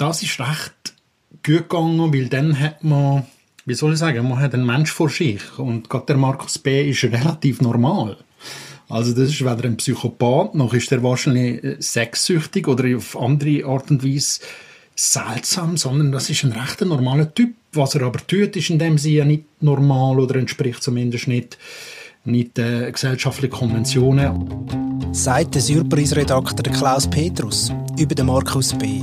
das ist recht gut gegangen, weil dann hat man, wie soll ich sagen, man hat einen Mensch vor sich und gerade der Markus B. ist relativ normal. Also das ist weder ein Psychopath, noch ist er wahrscheinlich äh, sexsüchtig oder auf andere Art und Weise seltsam, sondern das ist ein recht normaler Typ. Was er aber tut, ist in dem Sinne ja nicht normal oder entspricht zumindest nicht, nicht äh, gesellschaftlichen Konventionen. Sagt der Surprise-Redakteur Klaus Petrus über den Markus B.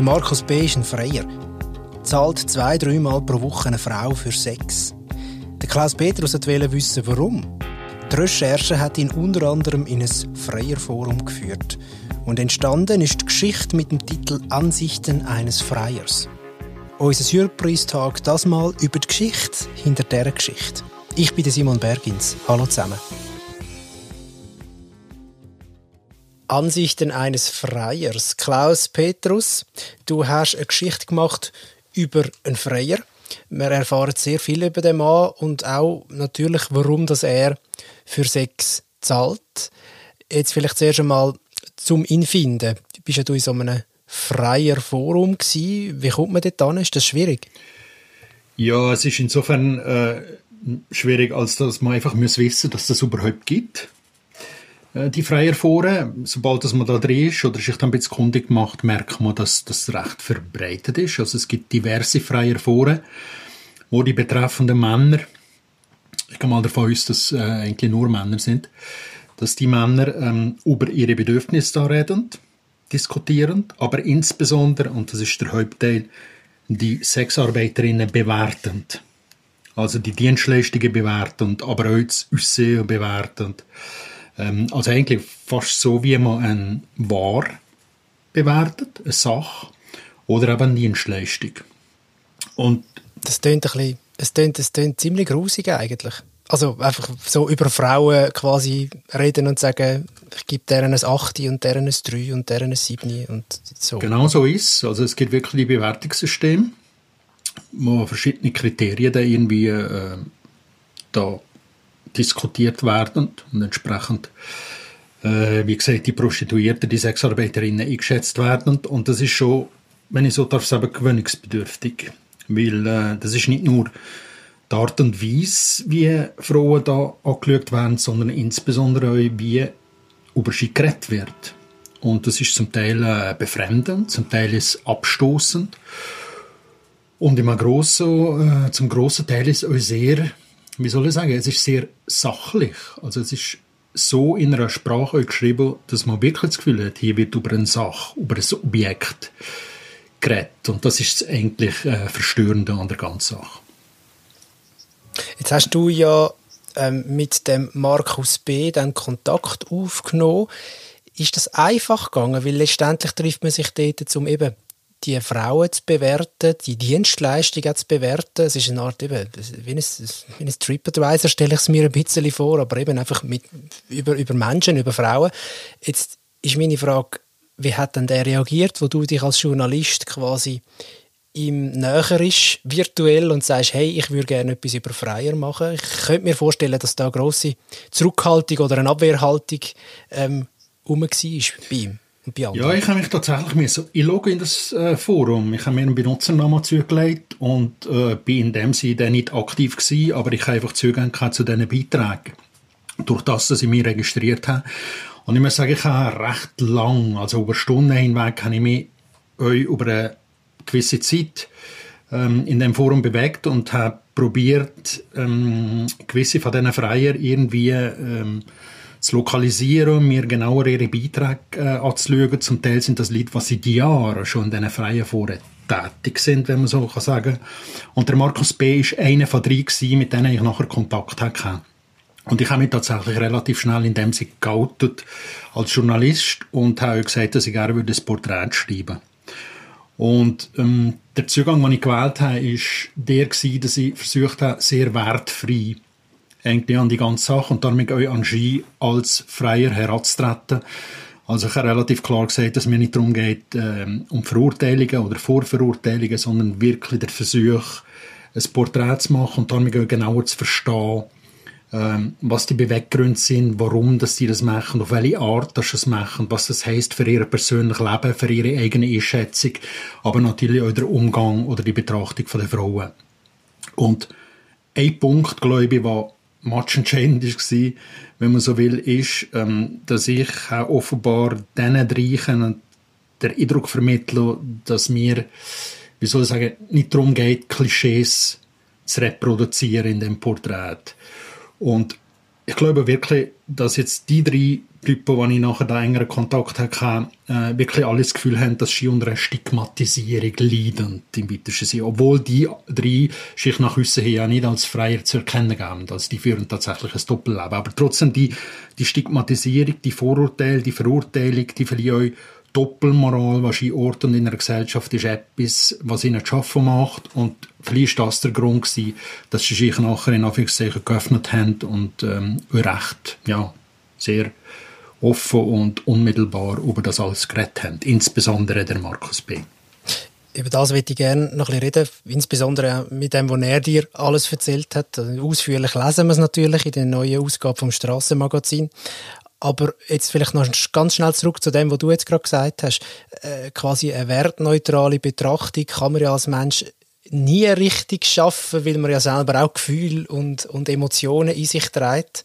Der Markus B. ist ein Freier. Zahlt zwei, dreimal pro Woche eine Frau für Sex. Der Klaus Petrus wollte wissen, warum. Die Recherche hat ihn unter anderem in ein Freierforum geführt. Und entstanden ist die Geschichte mit dem Titel Ansichten eines Freiers. Unser Surprise-Tag das mal über die Geschichte hinter dieser Geschichte. Ich bin Simon Bergins. Hallo zusammen. Ansichten eines Freiers. Klaus Petrus, du hast eine Geschichte gemacht über einen Freier. Wir erfahren sehr viel über den Mann und auch natürlich, warum das er für Sex zahlt. Jetzt vielleicht zuerst einmal zum ihn finden. Du bist ja du in so einem freier Forum. Wie kommt man dort an? Ist das schwierig? Ja, es ist insofern äh, schwierig, als dass man einfach muss wissen, dass das überhaupt gibt. Äh, die Freier Foren, sobald man da drin ist oder sich dann ein bisschen kundig macht, merkt man, dass das recht verbreitet ist. Also es gibt diverse Freier Foren, wo die betreffenden Männer, ich gehe mal davon aus, dass äh, eigentlich nur Männer sind, dass die Männer ähm, über ihre Bedürfnisse da reden, diskutieren, aber insbesondere, und das ist der Hauptteil, die Sexarbeiterinnen bewertend. Also die Dienstleistungen bewertend, aber auch das Aussehen bewertend. Ähm, also eigentlich fast so, wie man ein War bewertet, eine Sache, oder eben eine Dienstleistung. Und das klingt ein bisschen, es klingt, es klingt ziemlich grusig eigentlich. Also einfach so über Frauen quasi reden und sagen, ich gebe deren ein 8 und deren ein 3 und deren ein 7 und so. Genau so ist es. Also es gibt wirklich die Bewertungssystem, wo verschiedene Kriterien da irgendwie äh, da diskutiert werden und entsprechend, äh, wie gesagt, die Prostituierten, die Sexarbeiterinnen eingeschätzt werden. Und das ist schon, wenn ich so darf sagen, gewöhnungsbedürftig. Weil äh, das ist nicht nur die Art und Weise, wie Frauen da angeschaut werden, sondern insbesondere auch, wie über sie geredet wird. Und das ist zum Teil äh, befremdend, zum Teil ist abstoßend. Und im grossen, äh, zum grossen Teil ist auch sehr wie soll ich sagen, es ist sehr sachlich. Also es ist so in einer Sprache geschrieben, dass man wirklich das Gefühl hat, hier wird über eine Sache, über ein Objekt geredet. Und das ist eigentlich äh, Verstörende an der ganzen Sache. Jetzt hast du ja ähm, mit dem Markus B. dann Kontakt aufgenommen. Ist das einfach gegangen? Weil letztendlich trifft man sich dort, um eben die Frauen zu bewerten, die Dienstleistungen zu bewerten. Es ist eine Art, eben, wie ein, wie ein TripAdvisor stelle ich es mir ein bisschen vor, aber eben einfach mit, über, über Menschen, über Frauen. Jetzt ist meine Frage, wie hat denn der reagiert, wo du dich als Journalist quasi ihm näher ist, virtuell, und sagst, hey, ich würde gerne etwas über Freier machen. Ich könnte mir vorstellen, dass da eine grosse Zurückhaltung oder eine Abwehrhaltung ähm, rum war bei ihm. Ja, ich habe mich tatsächlich müssen einloggen in das äh, Forum. Ich habe mir einen Benutzernamen zugelegt und äh, bin in dem Sinne nicht aktiv gewesen, aber ich habe einfach Zugang zu diesen Beiträgen. Durch das, dass ich mich registriert habe. Und ich muss sagen, ich habe recht lang, also über Stunden hinweg, habe ich mich über eine gewisse Zeit ähm, in dem Forum bewegt und habe probiert, ähm, gewisse von diesen Freier irgendwie ähm, zu lokalisieren, mir genauer ihre Beiträge äh, anzuschauen. Zum Teil sind das Leute, die seit Jahren schon in diesen freien Foren tätig sind, wenn man so kann sagen Und der Markus B. ist einer von drei gewesen, mit denen ich nachher Kontakt hatte. Und ich habe mich tatsächlich relativ schnell in dem Sinne geoutet als Journalist und habe gesagt, dass ich gerne würde ein Porträt schreiben Und ähm, der Zugang, den ich gewählt habe, war der dass ich versucht habe, sehr wertfrei eigentlich an die ganze Sache und damit auch an Ski als Freier heranzutreten. Also ich habe relativ klar gesagt, dass es mir nicht darum geht, ähm, um Verurteilungen oder Vorverurteilungen, sondern wirklich der Versuch, ein Porträt zu machen und damit genauer zu verstehen, ähm, was die Beweggründe sind, warum dass die das machen, auf welche Art dass sie das machen, was das heißt für ihr persönliches Leben, für ihre eigene Einschätzung, aber natürlich auch der Umgang oder die Betrachtung der Frauen. Und ein Punkt, glaube ich, war matchentscheidend war, wenn man so will, ist, ähm, dass ich auch offenbar diesen Dreichen den Eindruck vermittle, dass mir, wie soll ich sagen, nicht darum geht, Klischees zu reproduzieren in dem Porträt. Und ich glaube wirklich, dass jetzt die drei Typen, die ich nachher da engeren Kontakt hatte, äh, wirklich alles das Gefühl haben, dass sie unter einer Stigmatisierung leiden, im weitesten Sinne. Obwohl die drei sich nach außen hin ja nicht als freier zu erkennen geben. Also die führen tatsächlich ein Doppelleben. Aber trotzdem die, die Stigmatisierung, die Vorurteile, die Verurteilung, die vielleicht Doppelmoral, was in Ort und in einer Gesellschaft ist etwas, was ihnen zu schaffen macht. Und vielleicht war das der Grund gewesen, dass sie sich nachher in Anführungszeichen geöffnet haben und ähm, recht, ja, sehr offen und unmittelbar über das alles geredet haben. Insbesondere der Markus B. Über das würde ich gerne noch ein bisschen reden, insbesondere mit dem, was er dir alles erzählt hat. Ausführlich lesen wir es natürlich in der neuen Ausgabe vom Strassenmagazin. Aber jetzt vielleicht noch ganz schnell zurück zu dem, was du jetzt gerade gesagt hast. Äh, quasi eine wertneutrale Betrachtung kann man ja als Mensch nie richtig schaffen, weil man ja selber auch Gefühle und, und Emotionen in sich trägt.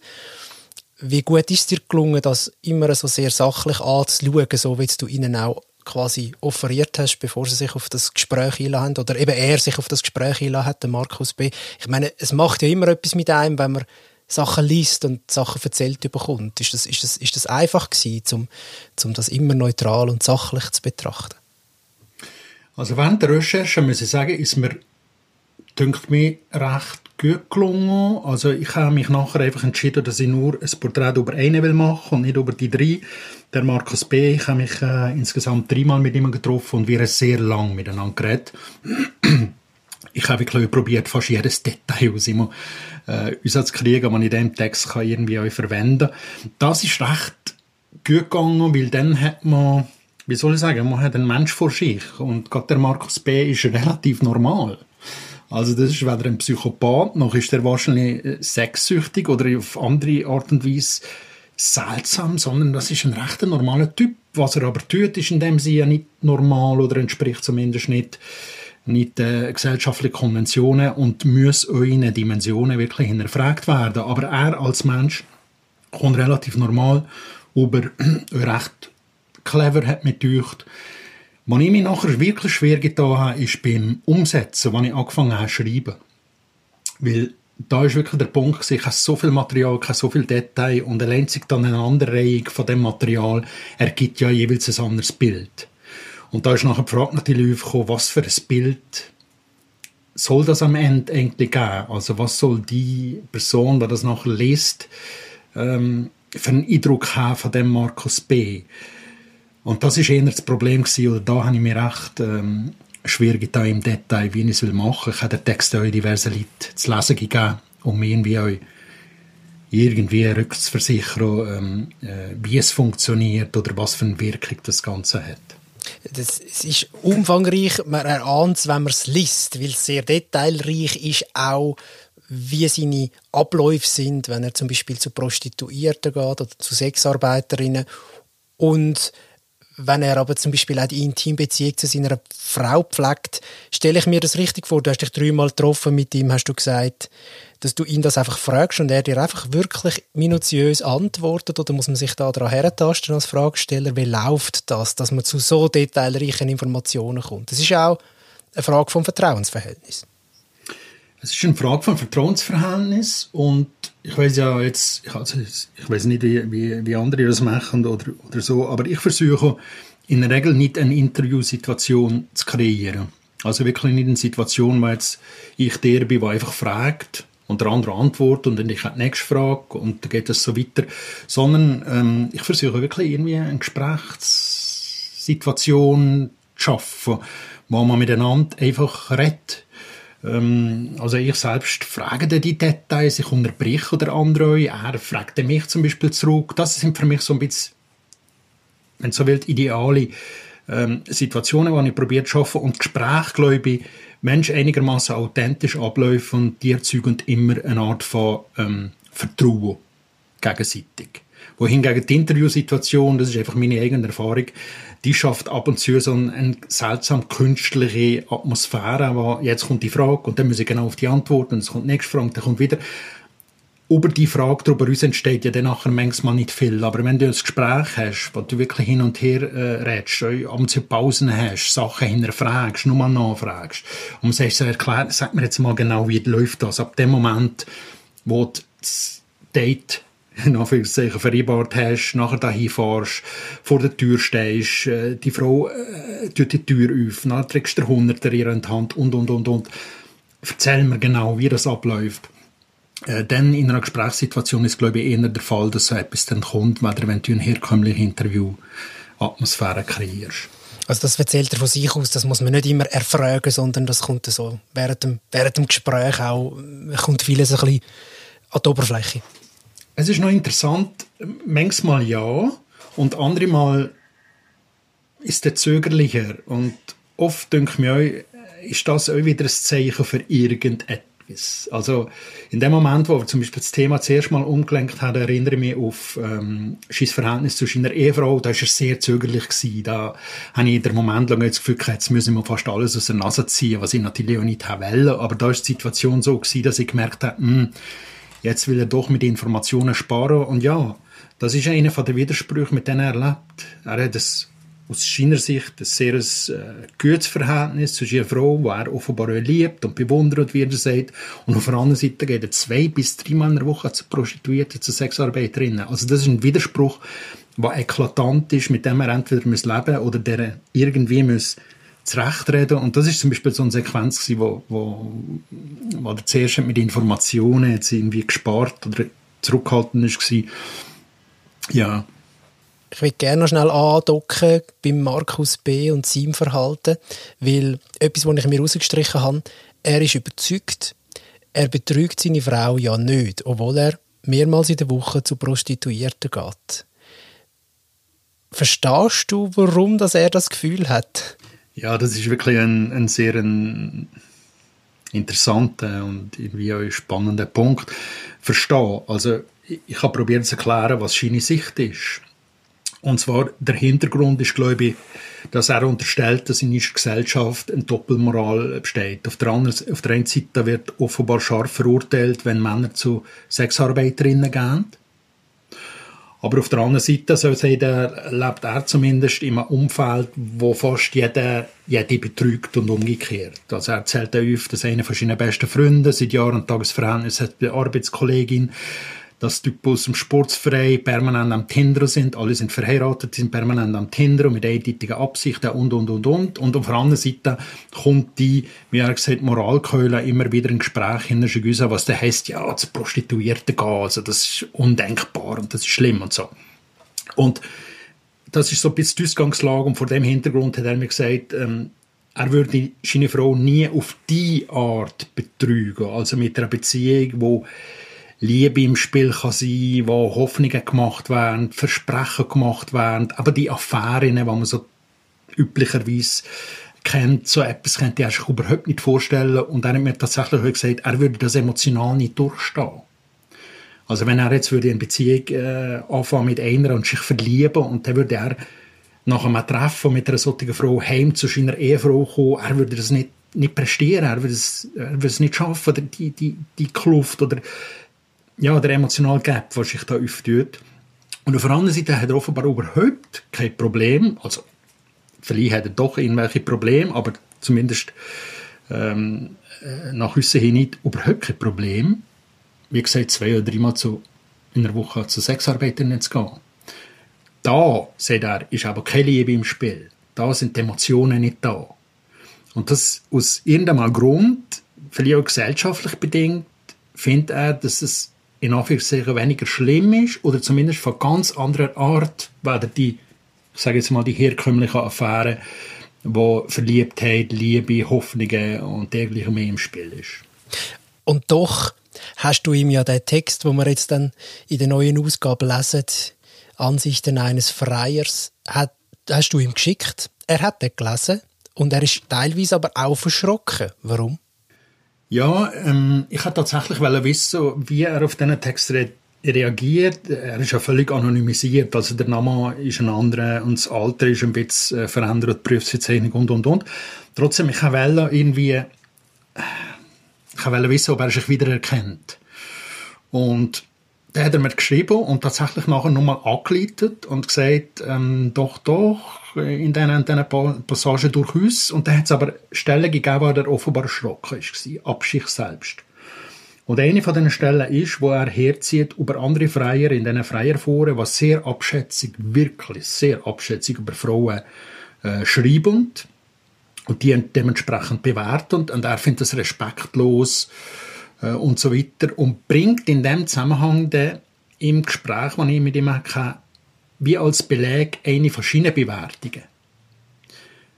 Wie gut ist es dir gelungen, das immer so sehr sachlich anzuschauen, so wie du ihnen auch quasi offeriert hast, bevor sie sich auf das Gespräch einladen oder eben er sich auf das Gespräch einladen hat, der Markus B. Ich meine, es macht ja immer etwas mit einem, wenn man Sachen liest und Sachen erzählt bekommt. Ist das, ist das, ist das einfach gewesen, um, um das immer neutral und sachlich zu betrachten? Also während der Recherche, muss ich sagen, ist mir, dünkt mir, recht gut gelungen. Also ich habe mich nachher einfach entschieden, dass ich nur ein Porträt über einen will machen und nicht über die drei. Der Markus B., ich habe mich äh, insgesamt dreimal mit ihm getroffen und wir haben sehr lang miteinander geredet. ich habe wirklich probiert, fast jedes Detail aus ihm äh, kriegen, das man in diesem Text kann irgendwie auch verwenden kann. Das ist recht gut gegangen, weil dann hat man, wie soll ich sagen, man hat einen Mensch vor sich und gerade der Markus B. ist relativ normal. Also das ist weder ein Psychopath, noch ist er wahrscheinlich äh, sexsüchtig oder auf andere Art und Weise seltsam, sondern das ist ein recht normaler Typ. Was er aber tut, ist in dem Sinne ja nicht normal oder entspricht zumindest nicht nicht äh, gesellschaftliche Konventionen und muss in Dimensionen wirklich hinterfragt werden. Aber er als Mensch kommt relativ normal über recht clever, hat mich gedacht. Was ich mir nachher wirklich schwer getan habe, ist beim Umsetzen, wenn ich angefangen habe zu schreiben. Weil da ist wirklich der Punkt, ich habe so viel Material, ich habe so viel Detail und allein sich dann eine andere Reihe von dem Material ergibt ja jeweils ein anderes Bild. Und da ist nachher die Frage natürlich aufgekommen, was für ein Bild soll das am Ende eigentlich geben? Also was soll die Person, die das nachher liest, ähm, für einen Eindruck haben von dem Markus B. Und das ist eher das Problem gewesen, oder da habe ich mir recht ähm, schwer getan im Detail, wie ich es machen will. Ich habe den Text auch diverse Leute zu lesen gegeben, um irgendwie auch irgendwie rückzuversichern, ähm, äh, wie es funktioniert oder was für eine Wirkung das Ganze hat. Das, ist umfangreich, man erahnt es, wenn man es liest, weil es sehr detailreich ist, auch wie seine Abläufe sind, wenn er zum Beispiel zu Prostituierten geht oder zu Sexarbeiterinnen und wenn er aber zum Beispiel auch die Intimbeziehung zu seiner Frau pflegt, stelle ich mir das richtig vor. Du hast dich dreimal getroffen mit ihm, hast du gesagt, dass du ihn das einfach fragst und er dir einfach wirklich minutiös antwortet oder muss man sich da daran herentasten als Fragesteller, wie läuft das, dass man zu so detailreichen Informationen kommt? Das ist auch eine Frage vom Vertrauensverhältnis. Es ist eine Frage vom Vertrauensverhältnis und ich weiß ja jetzt, ich, also ich weiß nicht, wie, wie, wie andere das machen oder, oder so, aber ich versuche in der Regel nicht eine Interviewsituation zu kreieren. Also wirklich nicht eine Situation, wo jetzt ich der bin, der einfach fragt und der andere antwortet und dann ich die nächste Frage und dann geht es so weiter, sondern ähm, ich versuche wirklich irgendwie eine Gesprächssituation zu schaffen, wo man miteinander einfach redet. Ähm, also ich selbst frage die Details, ich unterbreche der andere, er fragt mich zum Beispiel zurück. Das sind für mich so ein bisschen, wenn so will, ideale ähm, Situationen, die ich probiert zu schaffen und Gespräche, glaube ich, Mensch einigermaßen authentisch abläuft und die erzeugen immer eine Art von ähm, vertrauen. Gegenseitig. Wohingegen die Interviewsituation, das ist einfach meine eigene Erfahrung, die schafft ab und zu so eine, eine seltsam künstliche Atmosphäre, wo jetzt kommt die Frage und dann muss ich genau auf die Antwort und es kommt die nächste Frage, dann kommt wieder über die Frage darüber uns entsteht ja dann nachher manchmal nicht viel. Aber wenn du ein Gespräch hast, wo du wirklich hin und her äh, redest, ab und zu Pausen hast, Sachen hinterfragst, nur mal nachfragst und sagst, so erklär, sag mir jetzt mal genau, wie läuft das. Ab dem Moment, wo das Date in Anführungszeichen vereinbart hast, nachher dahin fährst, vor der Tür stehst, äh, die Frau äh, tut die Tür auf, dann trägst du den Hunderter in die Hand und, und, und, und. Erzähl mir genau, wie das abläuft. Äh, dann in einer Gesprächssituation ist, glaube ich, eher der Fall, dass so etwas dann kommt, wenn du eine herkömmliche Interview-Atmosphäre kreierst. Also das erzählt er von sich aus, das muss man nicht immer erfragen, sondern das kommt so während dem, während dem Gespräch auch, kommt vieles ein bisschen an die Oberfläche. Es ist noch interessant, manchmal ja und andere Mal ist der zögerlicher und oft denke ich mir, ist das auch wieder ein Zeichen für irgendetwas. Also in dem Moment, wo wir zum Beispiel das Thema zuerst mal umgelenkt haben, erinnere ich mich auf ähm, sein Verhältnis zu seiner Ehefrau, da war er sehr zögerlich gewesen. Da habe ich in der Moment lang das Gefühl gehabt, jetzt müssen wir fast alles aus der Nase ziehen, was ich natürlich auch nicht wollte. Aber da war die Situation so gewesen, dass ich gemerkt habe, mh, hm, Jetzt will er doch mit Informationen sparen. Und ja, das ist einer der Widersprüche, mit denen er lebt. Er hat das, aus seiner Sicht ein sehr äh, gutes Verhältnis zu seiner Frau, die er offenbar liebt und bewundert, wie er sagt. Und auf der anderen Seite geht er zwei bis dreimal in der Woche zu Prostituierten, zu Sexarbeiterinnen. Also das ist ein Widerspruch, der eklatant ist, mit dem er entweder leben muss oder der irgendwie muss zurechtreden. Und das ist zum Beispiel so eine Sequenz gewesen, wo, wo, wo zuerst mit Informationen jetzt irgendwie gespart oder zurückgehalten ist gewesen. Ja. Ich würde gerne noch schnell andocken beim Markus B. und seinem Verhalten, weil etwas, was ich mir rausgestrichen habe, er ist überzeugt, er betrügt seine Frau ja nicht, obwohl er mehrmals in der Woche zu Prostituierten geht. Verstehst du, warum dass er das Gefühl hat? Ja, das ist wirklich ein, ein sehr ein interessanter und irgendwie auch spannender Punkt. Verstehen. Also, ich habe probiert zu erklären, was seine Sicht ist. Und zwar, der Hintergrund ist, glaube ich, dass er unterstellt, dass in unserer Gesellschaft eine Doppelmoral besteht. Auf der, anderen, auf der einen Seite wird offenbar scharf verurteilt, wenn Männer zu Sexarbeiterinnen gehen. Aber auf der anderen Seite, so sagen, lebt er zumindest in einem Umfeld, wo fast jeder, jede betrügt und umgekehrt. Also er erzählt auf, dass einer von seinen besten Freunden seit Jahren ein Tagesverhältnis hat bei Arbeitskollegin, dass Typen aus dem Sportsverein permanent am Tinder sind, alle sind verheiratet, sind permanent am Tinder und mit eindeutigen Absichten und, und, und, und. Und auf der anderen Seite kommt die, wie er gesagt, Moralkeule immer wieder in Gespräch hinter was der heißt, ja, zu Prostituierten gehen, also das ist undenkbar und das ist schlimm und so. Und das ist so ein bisschen die Ausgangslage und vor dem Hintergrund hat er mir gesagt, ähm, er würde seine Frau nie auf die Art betrügen, also mit einer Beziehung, wo Liebe im Spiel kann sein, wo Hoffnungen gemacht werden, Versprechen gemacht werden, aber die Affären, die man so üblicherweise kennt, so etwas könnte er sich überhaupt nicht vorstellen und er hat mir tatsächlich gesagt, er würde das emotional nicht durchstehen. Also wenn er jetzt würde eine Beziehung äh, anfangen mit einer und sich verlieben und dann würde er nach einem Treffen mit einer solchen Frau heim zu seiner Ehefrau kommen, er würde das nicht, nicht prestieren, er würde es, er würde es nicht schaffen, die, die, die Kluft oder ja, der emotionale Gap, der sich da auftut. Und auf der anderen Seite hat er offenbar überhaupt kein Problem, also vielleicht hat er doch irgendwelche Probleme, aber zumindest ähm, äh, nach außen hin nicht überhaupt kein Problem, wie gesagt, zwei oder dreimal in der Woche zu Sexarbeitern zu gehen. Da, sagt er, ist aber keine Liebe im Spiel. Da sind die Emotionen nicht da. Und das aus irgendeinem Grund, vielleicht auch gesellschaftlich bedingt, findet er, dass es in Anführungszeichen weniger schlimm ist oder zumindest von ganz anderer Art, weder die, ich sage jetzt mal, die herkömmlichen Affären, wo Verliebtheit, Liebe, Hoffnungen und dergleichen mehr im Spiel ist. Und doch hast du ihm ja den Text, wo wir jetzt dann in der neuen Ausgabe lesen, Ansichten eines Freiers, hast du ihm geschickt. Er hat den gelesen und er ist teilweise aber auch verschrocken. Warum? Ja, ähm, ich wollte tatsächlich wissen, wie er auf diesen Text re reagiert. Er ist ja völlig anonymisiert, also der Name ist ein anderer und das Alter ist ein bisschen äh, verändert, Berufsbezeichnung und, und, und. Trotzdem, ich wollte irgendwie ich wollte wissen, ob er sich wiedererkennt. Und dann hat er mir geschrieben und tatsächlich nachher nochmal angeleitet und gesagt, ähm, doch, doch, in diesen, diesen Passagen durchaus. Und dann hat es aber Stellen gegeben, wo er offenbar erschrocken war, ab sich selbst. Und eine von diesen Stellen ist, wo er herzieht über andere Freier in diesen Freierforen, was sehr abschätzig, wirklich sehr abschätzig über Frauen äh, schreibend und die dementsprechend bewertend und er findet das respektlos und so weiter und bringt in dem Zusammenhang dann im Gespräch, das ich mit ihm hatte, wie als Beleg eine verschiedene Bewertungen.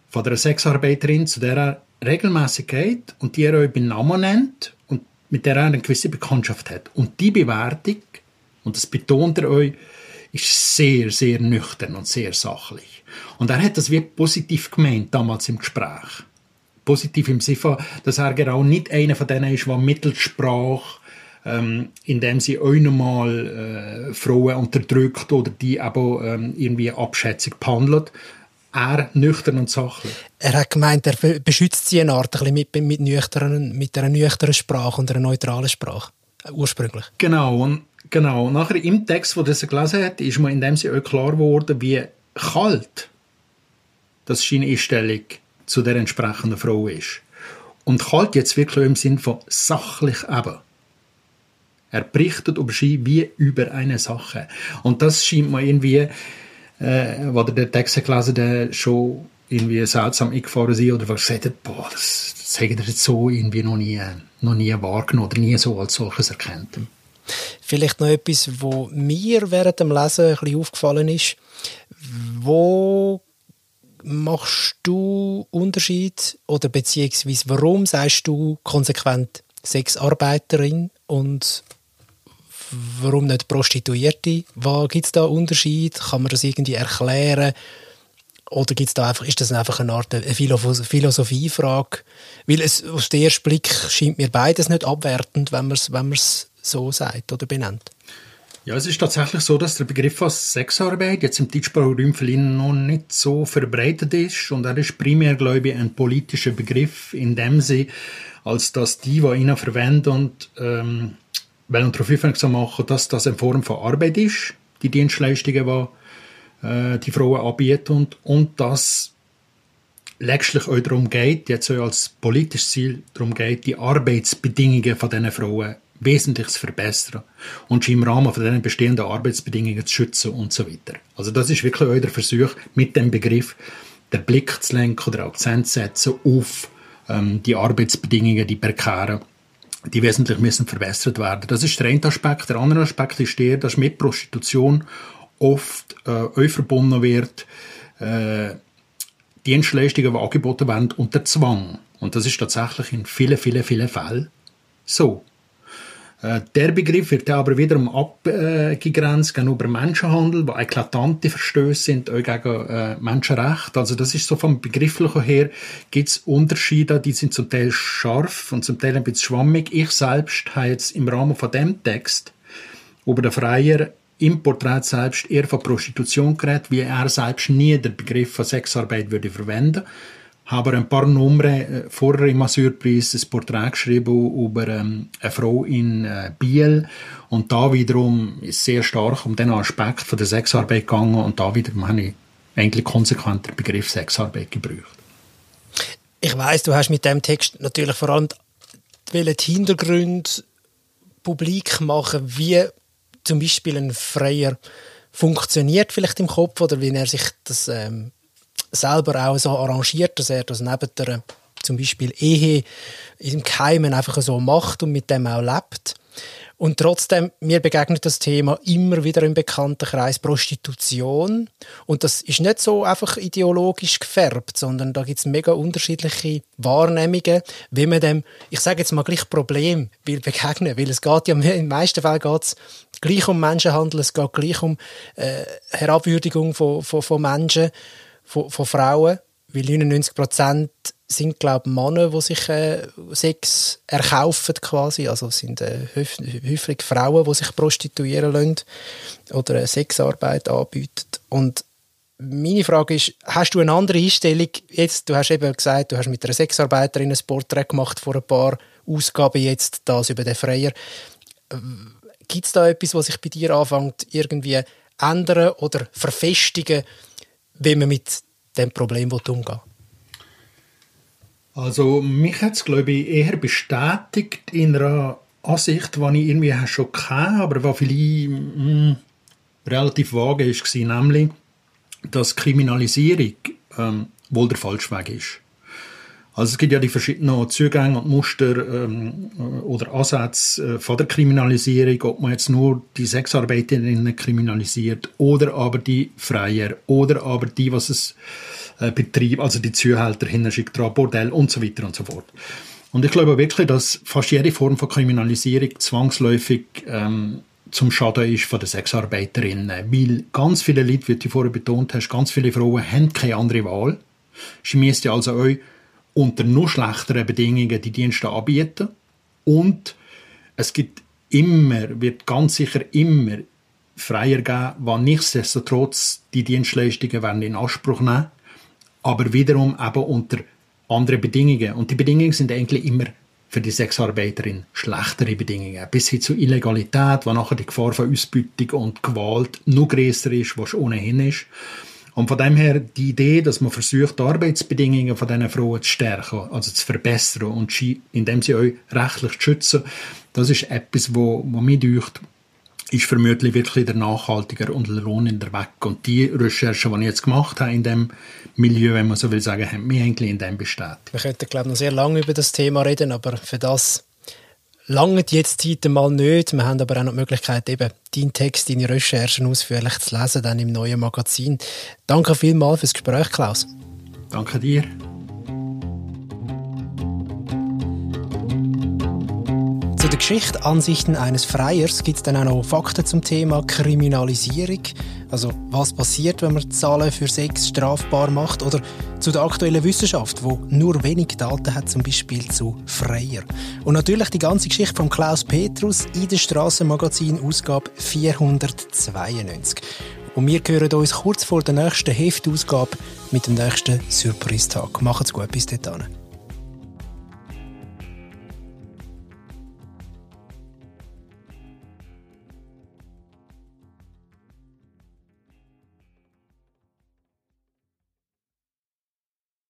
Von der Sexarbeiterin, zu der er regelmäßig geht und die er euch beim Namen nennt und mit der er eine gewisse Bekanntschaft hat. Und die Bewertung, und das betont er euch, ist sehr, sehr nüchtern und sehr sachlich. Und er hat das wie positiv gemeint damals im Gespräch. Positiv im Sinne, dass er genau nicht einer von denen ist, der mittels Sprache ähm, indem sie auch nochmal äh, Frauen unterdrückt oder die aber ähm, irgendwie abschätzig behandelt. Er nüchtern und sachlich. Er hat gemeint, er beschützt sie eine Art ein bisschen mit, mit, nüchtern, mit einer nüchternen Sprache und einer neutralen Sprache. Äh, ursprünglich. Genau. Und, genau. nachher im Text, wo das er gelesen hat, ist mir in dem Sinne auch klar geworden, wie kalt das seine Einstellung zu der entsprechenden Frau ist. Und kalt jetzt wirklich im Sinn von sachlich eben. Er berichtet über sie wie über eine Sache. Und das scheint mir irgendwie, äh, wo der Text gelesen der schon irgendwie seltsam eingefahren sind oder was gesagt hat, boah, das, das hätte er jetzt so irgendwie noch nie, noch nie wahrgenommen oder nie so als solches erkannt. Vielleicht noch etwas, wo mir während dem Lesen ein bisschen aufgefallen ist. Wo machst du Unterschied oder beziehungsweise warum sagst du konsequent Sexarbeiterin und warum nicht Prostituierte? Gibt es da Unterschied? Kann man das irgendwie erklären? Oder gibt's da einfach, ist das einfach eine Art Philosophiefrage? Weil es aus dem ersten Blick scheint mir beides nicht abwertend, wenn man es wenn so sagt oder benennt. Ja, es ist tatsächlich so, dass der Begriff von Sexarbeit jetzt im deutschsprachigen Raum noch nicht so verbreitet ist. Und er ist primär, glaube ich, ein politischer Begriff in dem Sinne, als dass die, die ihn verwenden und ähm, wollen darauf aufmerksam machen, dass das eine Form von Arbeit ist, die Dienstleistungen, die äh, die Frauen anbieten. Und, und dass letztlich auch darum geht, jetzt auch als politisches Ziel darum geht, die Arbeitsbedingungen von diesen Frauen wesentlich zu verbessern und sie im Rahmen von diesen bestehenden Arbeitsbedingungen zu schützen und so weiter. Also das ist wirklich der Versuch, mit dem Begriff den Blick zu lenken oder Akzent zu setzen auf ähm, die Arbeitsbedingungen, die prekären die wesentlich müssen verbessert werden. Das ist der eine Aspekt. Der andere Aspekt ist der, dass mit Prostitution oft äh, verbunden wird, äh, Dienstleistungen, die angeboten werden, unter Zwang. Und das ist tatsächlich in vielen, vielen, vielen Fällen so. Äh, der Begriff wird aber wiederum abgegrenzt gegenüber Menschenhandel, wo eklatante Verstöße sind auch gegen äh, Menschenrechte. Also das ist so vom Begrifflichen her gibt es Unterschiede, die sind zum Teil scharf und zum Teil ein bisschen schwammig. Ich selbst habe jetzt im Rahmen von dem Text über den Freier im Porträt selbst eher von Prostitution geredet, wie er selbst nie den Begriff von Sexarbeit würde verwenden habe ein paar Nummern äh, vorher im Asylpreis ein Porträt geschrieben über ähm, eine Frau in äh, Biel und da wiederum ist sehr stark um den Aspekt von der Sexarbeit gegangen und da wiederum habe ich eigentlich konsequent den Begriff Sexarbeit gebraucht. Ich weiß, du hast mit dem Text natürlich vor allem die Hintergründe publik machen, wie zum Beispiel ein Freier funktioniert vielleicht im Kopf oder wie er sich das ähm, selber auch so arrangiert, dass er das neben der zum Beispiel Ehe im Keimen einfach so macht und mit dem auch lebt. Und trotzdem, mir begegnet das Thema immer wieder im Bekanntenkreis Prostitution. Und das ist nicht so einfach ideologisch gefärbt, sondern da gibt es mega unterschiedliche Wahrnehmungen, wie man dem, ich sage jetzt mal gleich Problem will begegnen. Weil es geht ja, den meisten Fällen geht gleich um Menschenhandel, es geht gleich um äh, Herabwürdigung von, von, von Menschen von, von Frauen, weil 99 Prozent sind glaube Männer, die sich äh, Sex erkaufen quasi, also sind äh, häufig Frauen, die sich prostituieren lassen oder äh, Sexarbeit anbieten und meine Frage ist, hast du eine andere Einstellung? Jetzt, du hast eben gesagt, du hast mit einer Sexarbeiterin ein Porträt gemacht vor ein paar Ausgaben, jetzt das über den Freier. Gibt es da etwas, was sich bei dir anfängt, irgendwie ändern oder verfestigen, wie man mit dem Problem umgehen Also mich hat es, glaube ich, eher bestätigt in einer Ansicht, die ich irgendwie schon hatte, aber die vielleicht mh, hm, relativ vage war, nämlich, dass Kriminalisierung ähm, wohl der falsche Weg ist. Also es gibt ja die verschiedenen Zugänge und Muster ähm, oder Ansätze äh, von der Kriminalisierung, ob man jetzt nur die Sexarbeiterinnen kriminalisiert oder aber die Freier oder aber die, was es äh, betreibt, also die Zuhälter hinterschickt, Bordell und so weiter und so fort. Und ich glaube wirklich, dass fast jede Form von Kriminalisierung zwangsläufig ähm, zum Schaden ist von den Sexarbeiterinnen. Weil ganz viele Leute, wie du vorher betont hast, ganz viele Frauen haben keine andere Wahl. Sie müssen also euch unter noch schlechteren Bedingungen die Dienste anbieten. Und es gibt immer, wird ganz sicher immer Freier geben, die nichtsdestotrotz die Dienstleistungen werden in Anspruch nehmen, aber wiederum eben unter anderen Bedingungen. Und die Bedingungen sind eigentlich immer für die Sexarbeiterin schlechtere Bedingungen, bis hin zu Illegalität, wo nachher die Gefahr von Ausbeutung und Gewalt noch größer ist, was ohnehin ist. Und von dem her die Idee, dass man versucht, die Arbeitsbedingungen von diesen Frauen zu stärken, also zu verbessern und indem sie euch rechtlich zu schützen, das ist etwas, wo, wo mir deucht, ist vermutlich wirklich der nachhaltiger und lohnender Weg. Und die Recherchen, die ich jetzt gemacht habe in dem Milieu, wenn man so will sagen, haben mich eigentlich in dem bestätigt. Wir könnten, glaube ich, noch sehr lange über das Thema reden, aber für das lange jetzt Zeit mal nicht. Wir haben aber auch noch die Möglichkeit, eben deinen Text, deine Recherchen ausführlich zu lesen, dann im neuen Magazin. Danke vielmals fürs Gespräch, Klaus. Danke dir. Zu der Geschichte Ansichten eines Freiers gibt es dann auch noch Fakten zum Thema Kriminalisierung. Also was passiert, wenn man Zahlen für Sex strafbar macht oder zu der aktuellen Wissenschaft, wo nur wenig Daten hat, zum Beispiel zu Freier. Und natürlich die ganze Geschichte von Klaus Petrus in der Strassenmagazin Ausgabe 492. Und wir hören uns kurz vor der nächsten Heftausgabe mit dem nächsten Surprise-Tag. Macht's gut, bis dahin.